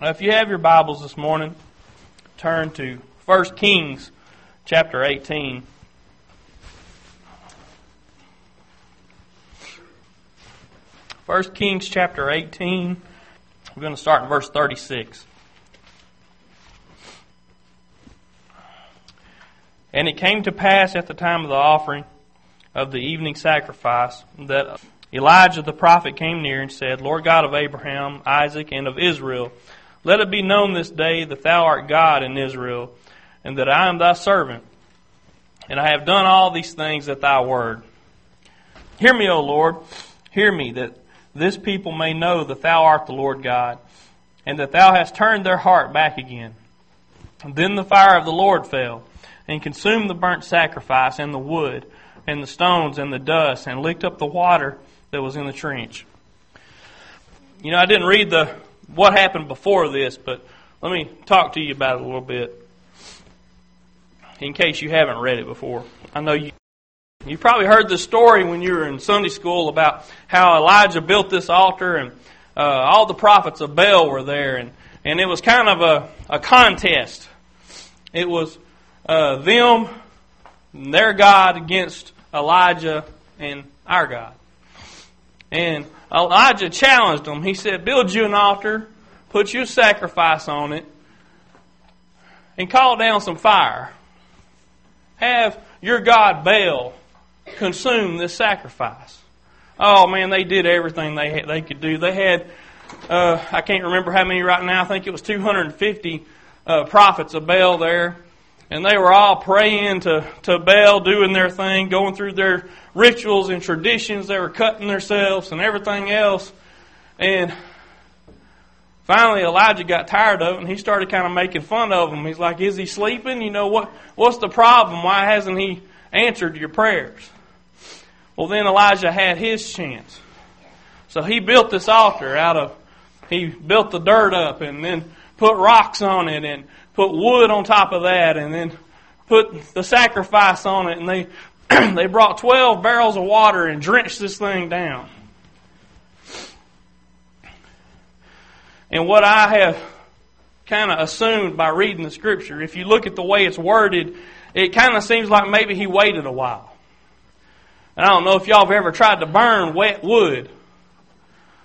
If you have your Bibles this morning, turn to 1 Kings chapter 18. First Kings chapter 18. We're going to start in verse 36. And it came to pass at the time of the offering of the evening sacrifice that Elijah the prophet came near and said, Lord God of Abraham, Isaac, and of Israel, let it be known this day that thou art God in Israel, and that I am thy servant, and I have done all these things at thy word. Hear me, O Lord, hear me, that this people may know that thou art the Lord God, and that thou hast turned their heart back again. Then the fire of the Lord fell, and consumed the burnt sacrifice, and the wood, and the stones, and the dust, and licked up the water that was in the trench. You know, I didn't read the what happened before this, but let me talk to you about it a little bit. In case you haven't read it before. I know you you probably heard the story when you were in Sunday school about how Elijah built this altar and uh, all the prophets of Baal were there, and, and it was kind of a, a contest. It was uh, them, their God, against Elijah and our God. And Elijah challenged them. He said, Build you an altar, put you a sacrifice on it, and call down some fire. Have your God Baal consume this sacrifice. Oh man, they did everything they they could do. They had uh, I can't remember how many right now. I think it was 250 uh, prophets of Baal there, and they were all praying to to Baal, doing their thing, going through their rituals and traditions. They were cutting themselves and everything else, and finally Elijah got tired of it, and he started kind of making fun of them. He's like, "Is he sleeping? You know what? What's the problem? Why hasn't he answered your prayers?" Well, then Elijah had his chance. So he built this altar out of, he built the dirt up and then put rocks on it and put wood on top of that and then put the sacrifice on it and they, they brought 12 barrels of water and drenched this thing down. And what I have kind of assumed by reading the scripture, if you look at the way it's worded, it kind of seems like maybe he waited a while. And I don't know if y'all have ever tried to burn wet wood,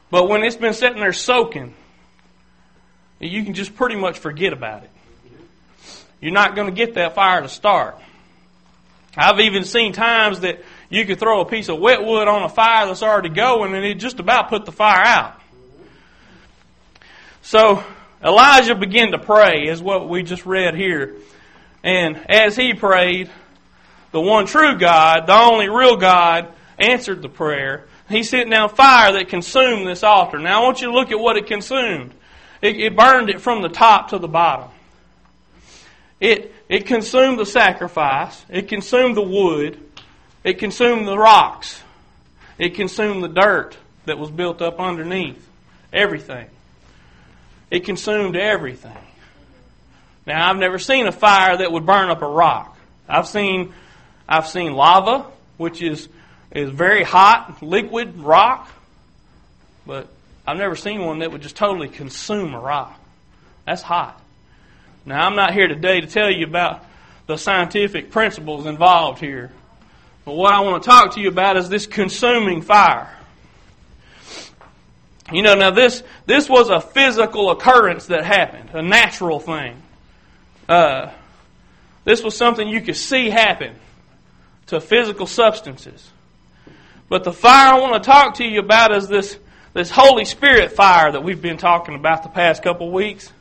but when it's been sitting there soaking, you can just pretty much forget about it. You're not going to get that fire to start. I've even seen times that you could throw a piece of wet wood on a fire that's already going and it just about put the fire out. So Elijah began to pray, is what we just read here. And as he prayed, the one true God, the only real God, answered the prayer. He sent down fire that consumed this altar. Now I want you to look at what it consumed. It, it burned it from the top to the bottom. It, it consumed the sacrifice. It consumed the wood. It consumed the rocks. It consumed the dirt that was built up underneath. Everything. It consumed everything. Now, I've never seen a fire that would burn up a rock. I've seen I've seen lava, which is, is very hot, liquid rock, but I've never seen one that would just totally consume a rock. That's hot. Now, I'm not here today to tell you about the scientific principles involved here. But what I want to talk to you about is this consuming fire. You know, now this this was a physical occurrence that happened, a natural thing. Uh, this was something you could see happen to physical substances. But the fire I want to talk to you about is this, this Holy Spirit fire that we've been talking about the past couple weeks.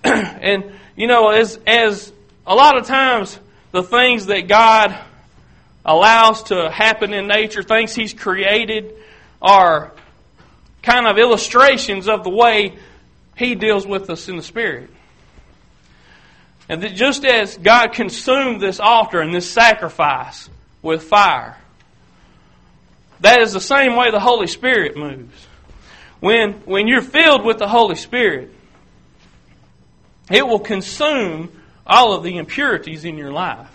and, you know, as, as a lot of times the things that God allows to happen in nature, things He's created, are kind of illustrations of the way He deals with us in the Spirit. And just as God consumed this altar and this sacrifice with fire, that is the same way the Holy Spirit moves. When, when you're filled with the Holy Spirit, it will consume all of the impurities in your life.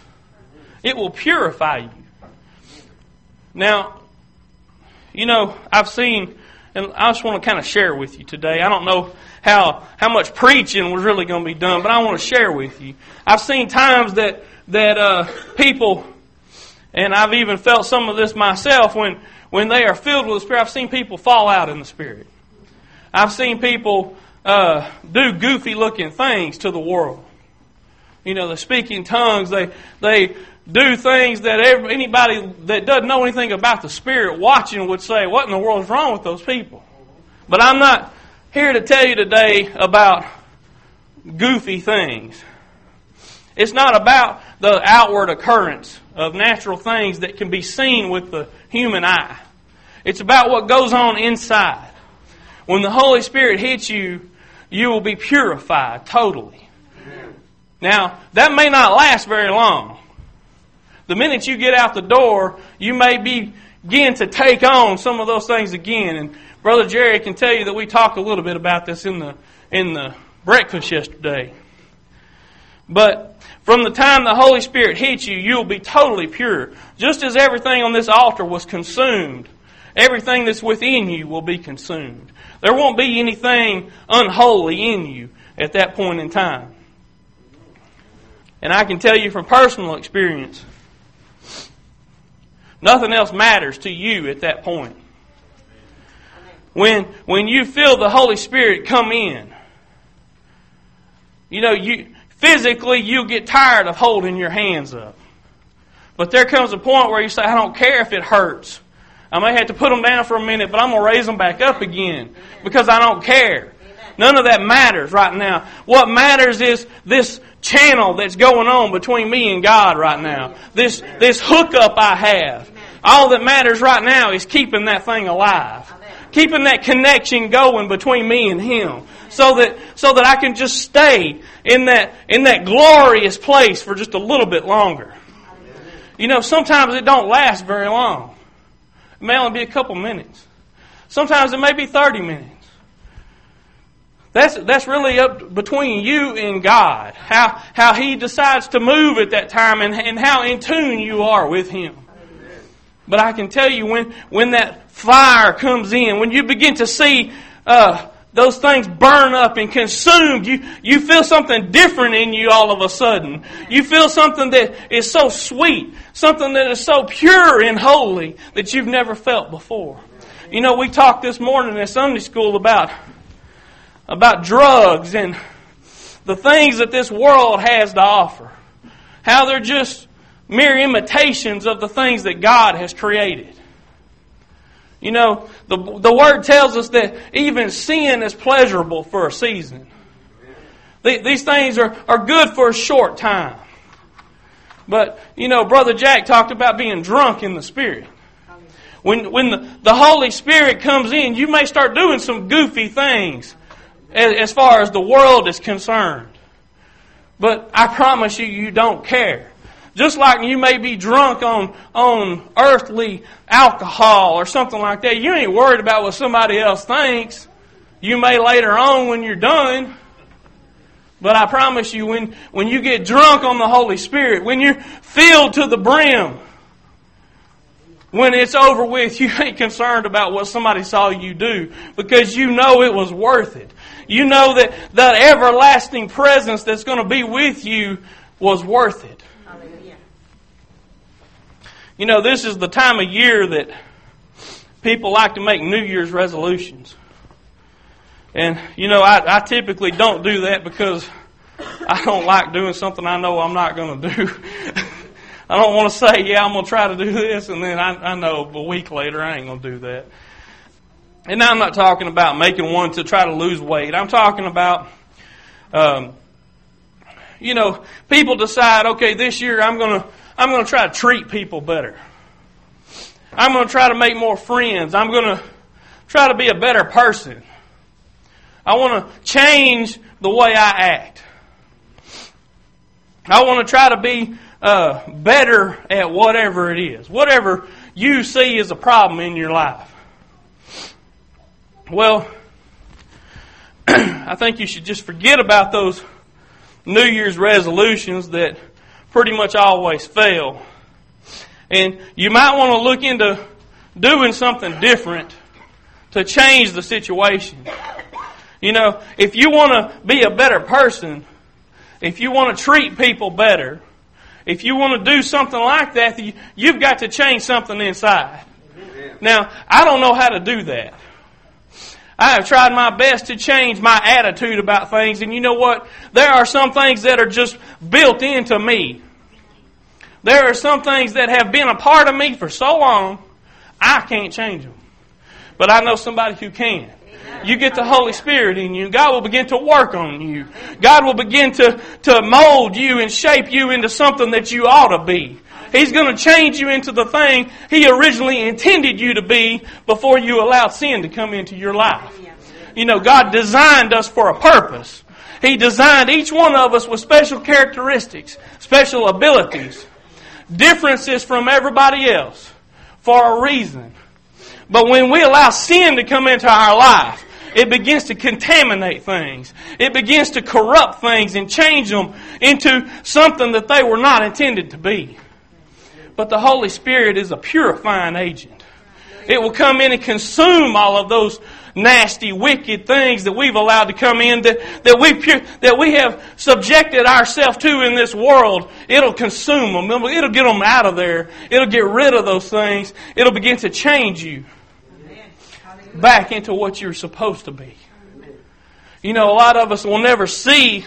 It will purify you. Now, you know, I've seen, and I just want to kind of share with you today. I don't know how how much preaching was really going to be done, but I want to share with you. I've seen times that that uh, people, and I've even felt some of this myself when when they are filled with the Spirit. I've seen people fall out in the Spirit. I've seen people uh, do goofy looking things to the world. You know, they speak in tongues. They they do things that every, anybody that doesn't know anything about the Spirit watching would say, "What in the world is wrong with those people?" But I'm not here to tell you today about goofy things. It's not about the outward occurrence of natural things that can be seen with the human eye. It's about what goes on inside. When the Holy Spirit hits you, you will be purified totally. Now, that may not last very long. The minute you get out the door, you may begin to take on some of those things again. And Brother Jerry can tell you that we talked a little bit about this in the in the breakfast yesterday. But from the time the Holy Spirit hits you, you'll be totally pure. Just as everything on this altar was consumed, everything that's within you will be consumed. There won't be anything unholy in you at that point in time. And I can tell you from personal experience, nothing else matters to you at that point. When, when you feel the Holy Spirit come in, you know, you, physically you get tired of holding your hands up. But there comes a point where you say, I don't care if it hurts. I may have to put them down for a minute, but I'm going to raise them back up again because I don't care. None of that matters right now. What matters is this channel that's going on between me and God right now. This, this hookup I have. All that matters right now is keeping that thing alive. Keeping that connection going between me and Him. So that, so that I can just stay in that, in that glorious place for just a little bit longer. You know, sometimes it don't last very long. It may only be a couple minutes. Sometimes it may be 30 minutes. That's, that's really up between you and God. How, how He decides to move at that time and, and how in tune you are with Him. But I can tell you when, when that fire comes in, when you begin to see uh, those things burn up and consumed, you, you feel something different in you all of a sudden. You feel something that is so sweet, something that is so pure and holy that you've never felt before. You know, we talked this morning in Sunday school about about drugs and the things that this world has to offer. How they're just mere imitations of the things that God has created. You know, the, the Word tells us that even sin is pleasurable for a season. These things are, are good for a short time. But, you know, Brother Jack talked about being drunk in the Spirit. When, when the, the Holy Spirit comes in, you may start doing some goofy things as far as the world is concerned. But I promise you, you don't care. Just like you may be drunk on, on earthly alcohol or something like that, you ain't worried about what somebody else thinks. You may later on when you're done. But I promise you, when, when you get drunk on the Holy Spirit, when you're filled to the brim, when it's over with, you ain't concerned about what somebody saw you do because you know it was worth it. You know that that everlasting presence that's going to be with you was worth it. You know, this is the time of year that people like to make New Year's resolutions. And, you know, I, I typically don't do that because I don't like doing something I know I'm not going to do. I don't want to say, yeah, I'm going to try to do this, and then I, I know a week later I ain't going to do that. And I'm not talking about making one to try to lose weight. I'm talking about, um, you know, people decide, okay, this year I'm going to I'm going to try to treat people better. I'm going to try to make more friends. I'm going to try to be a better person. I want to change the way I act. I want to try to be uh, better at whatever it is, whatever you see as a problem in your life. Well, I think you should just forget about those New Year's resolutions that pretty much always fail. And you might want to look into doing something different to change the situation. You know, if you want to be a better person, if you want to treat people better, if you want to do something like that, you've got to change something inside. Now, I don't know how to do that. I have tried my best to change my attitude about things, and you know what? There are some things that are just built into me. There are some things that have been a part of me for so long, I can't change them. But I know somebody who can. You get the Holy Spirit in you, God will begin to work on you. God will begin to, to mold you and shape you into something that you ought to be. He's going to change you into the thing He originally intended you to be before you allowed sin to come into your life. You know, God designed us for a purpose. He designed each one of us with special characteristics, special abilities, differences from everybody else for a reason. But when we allow sin to come into our life, it begins to contaminate things. It begins to corrupt things and change them into something that they were not intended to be. But the Holy Spirit is a purifying agent. It will come in and consume all of those nasty, wicked things that we've allowed to come in, that, that, we, that we have subjected ourselves to in this world. It'll consume them. It'll get them out of there. It'll get rid of those things. It'll begin to change you back into what you're supposed to be. You know, a lot of us will never see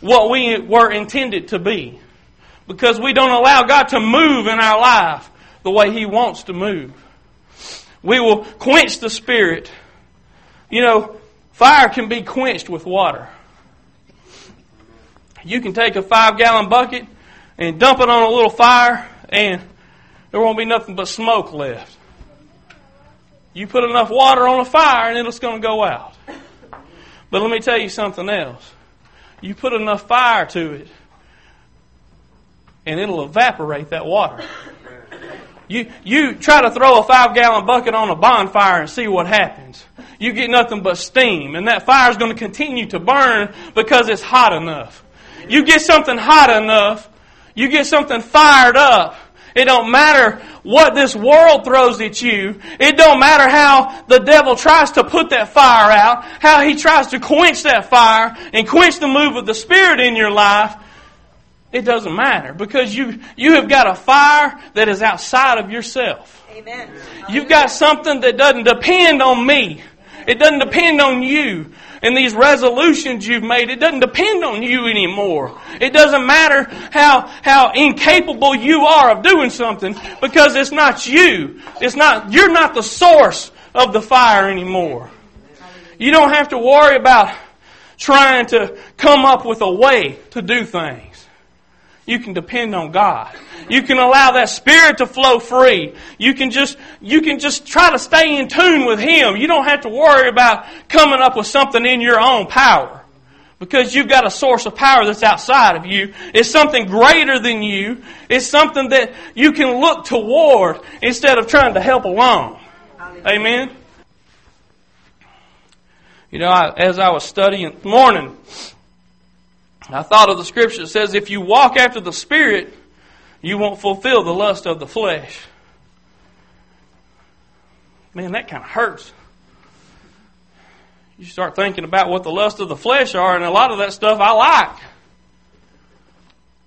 what we were intended to be because we don't allow God to move in our life the way He wants to move. We will quench the Spirit. You know, fire can be quenched with water. You can take a five gallon bucket and dump it on a little fire, and there won't be nothing but smoke left. You put enough water on a fire, and it's going to go out. But let me tell you something else. You put enough fire to it, and it'll evaporate that water. You, you try to throw a five gallon bucket on a bonfire and see what happens. You get nothing but steam, and that fire is going to continue to burn because it's hot enough. You get something hot enough, you get something fired up. It don't matter what this world throws at you. It don't matter how the devil tries to put that fire out, how he tries to quench that fire and quench the move of the Spirit in your life. It doesn't matter because you, you have got a fire that is outside of yourself. Amen. You've got something that doesn't depend on me. It doesn't depend on you and these resolutions you've made. It doesn't depend on you anymore. It doesn't matter how, how incapable you are of doing something because it's not you. It's not, you're not the source of the fire anymore. You don't have to worry about trying to come up with a way to do things. You can depend on God. You can allow that spirit to flow free. You can just, you can just try to stay in tune with Him. You don't have to worry about coming up with something in your own power. Because you've got a source of power that's outside of you. It's something greater than you. It's something that you can look toward instead of trying to help along. Amen. You know, I, as I was studying morning, I thought of the scripture that says, if you walk after the Spirit, you won't fulfill the lust of the flesh. Man, that kind of hurts. You start thinking about what the lust of the flesh are, and a lot of that stuff I like.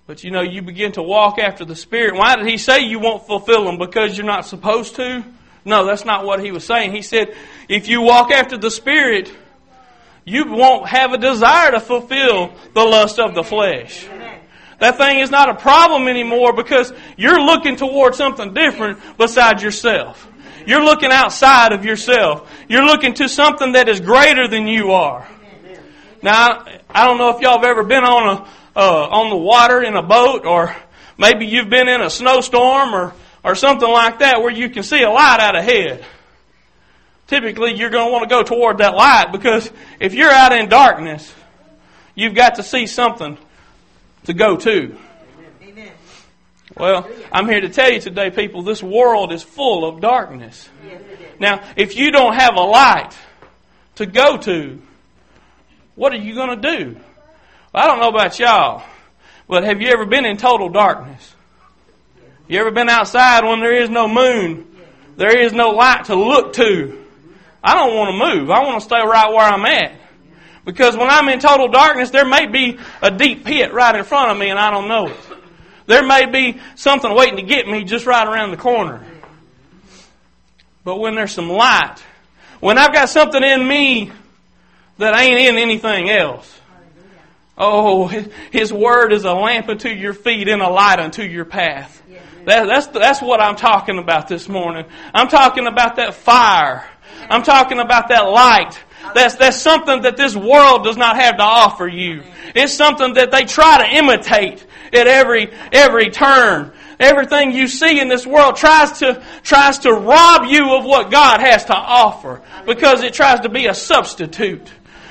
But you know, you begin to walk after the Spirit. Why did he say you won't fulfill them? Because you're not supposed to? No, that's not what he was saying. He said, if you walk after the Spirit, you won't have a desire to fulfill the lust of the flesh. That thing is not a problem anymore because you're looking towards something different besides yourself. You're looking outside of yourself. You're looking to something that is greater than you are. Now, I don't know if y'all have ever been on a uh, on the water in a boat, or maybe you've been in a snowstorm, or or something like that, where you can see a light out ahead typically you're going to want to go toward that light because if you're out in darkness, you've got to see something to go to. Amen. Well, I'm here to tell you today, people, this world is full of darkness. Now, if you don't have a light to go to, what are you going to do? Well, I don't know about y'all, but have you ever been in total darkness? You ever been outside when there is no moon? There is no light to look to. I don't want to move. I want to stay right where I'm at. Because when I'm in total darkness, there may be a deep pit right in front of me and I don't know it. There may be something waiting to get me just right around the corner. But when there's some light, when I've got something in me that ain't in anything else, oh, His Word is a lamp unto your feet and a light unto your path. That, that's, that's what I'm talking about this morning. I'm talking about that fire. I'm talking about that light. That's, that's something that this world does not have to offer you. It's something that they try to imitate at every, every turn. Everything you see in this world tries to, tries to rob you of what God has to offer because it tries to be a substitute.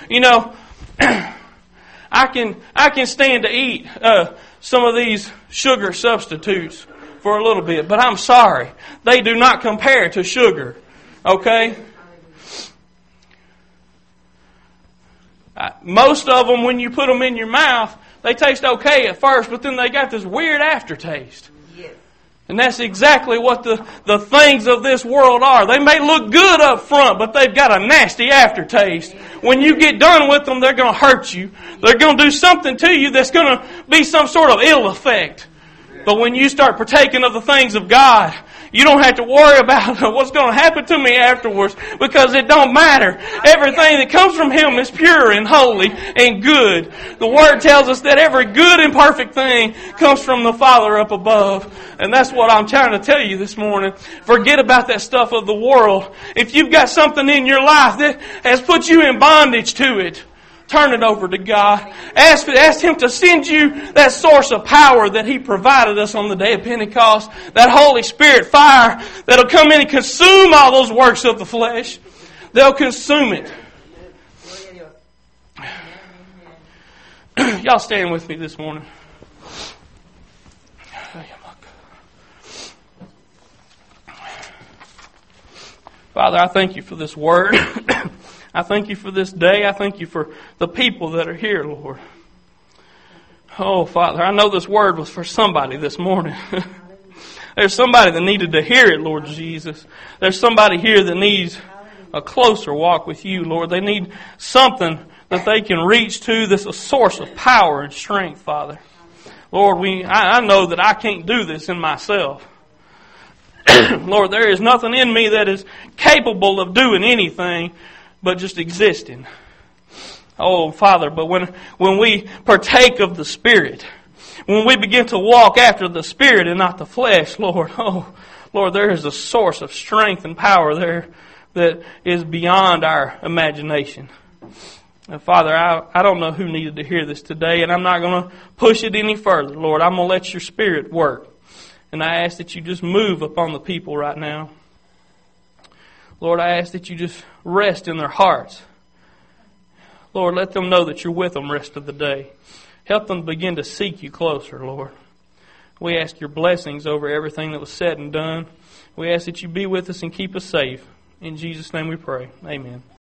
You know, I can, I can stand to eat, uh, some of these sugar substitutes for a little bit, but I'm sorry. They do not compare to sugar. Okay? Most of them, when you put them in your mouth, they taste okay at first, but then they got this weird aftertaste. And that's exactly what the, the things of this world are. They may look good up front, but they've got a nasty aftertaste. When you get done with them, they're going to hurt you. They're going to do something to you that's going to be some sort of ill effect. But when you start partaking of the things of God, you don't have to worry about what's going to happen to me afterwards because it don't matter. Everything that comes from Him is pure and holy and good. The Word tells us that every good and perfect thing comes from the Father up above. And that's what I'm trying to tell you this morning. Forget about that stuff of the world. If you've got something in your life that has put you in bondage to it, Turn it over to God. Ask, ask Him to send you that source of power that He provided us on the day of Pentecost. That Holy Spirit fire that'll come in and consume all those works of the flesh. They'll consume it. Y'all stand with me this morning. Father, I thank you for this word. I thank you for this day. I thank you for the people that are here, Lord. Oh, Father, I know this word was for somebody this morning. There's somebody that needed to hear it, Lord Jesus. There's somebody here that needs a closer walk with you, Lord. They need something that they can reach to that's a source of power and strength, Father. Lord, we, I, I know that I can't do this in myself. Lord, there is nothing in me that is capable of doing anything but just existing. Oh, Father, but when, when we partake of the Spirit, when we begin to walk after the Spirit and not the flesh, Lord, oh, Lord, there is a source of strength and power there that is beyond our imagination. And Father, I, I don't know who needed to hear this today, and I'm not going to push it any further. Lord, I'm going to let your Spirit work. And I ask that you just move upon the people right now. Lord, I ask that you just rest in their hearts. Lord, let them know that you're with them rest of the day. Help them begin to seek you closer, Lord. We ask your blessings over everything that was said and done. We ask that you be with us and keep us safe. In Jesus' name we pray. Amen.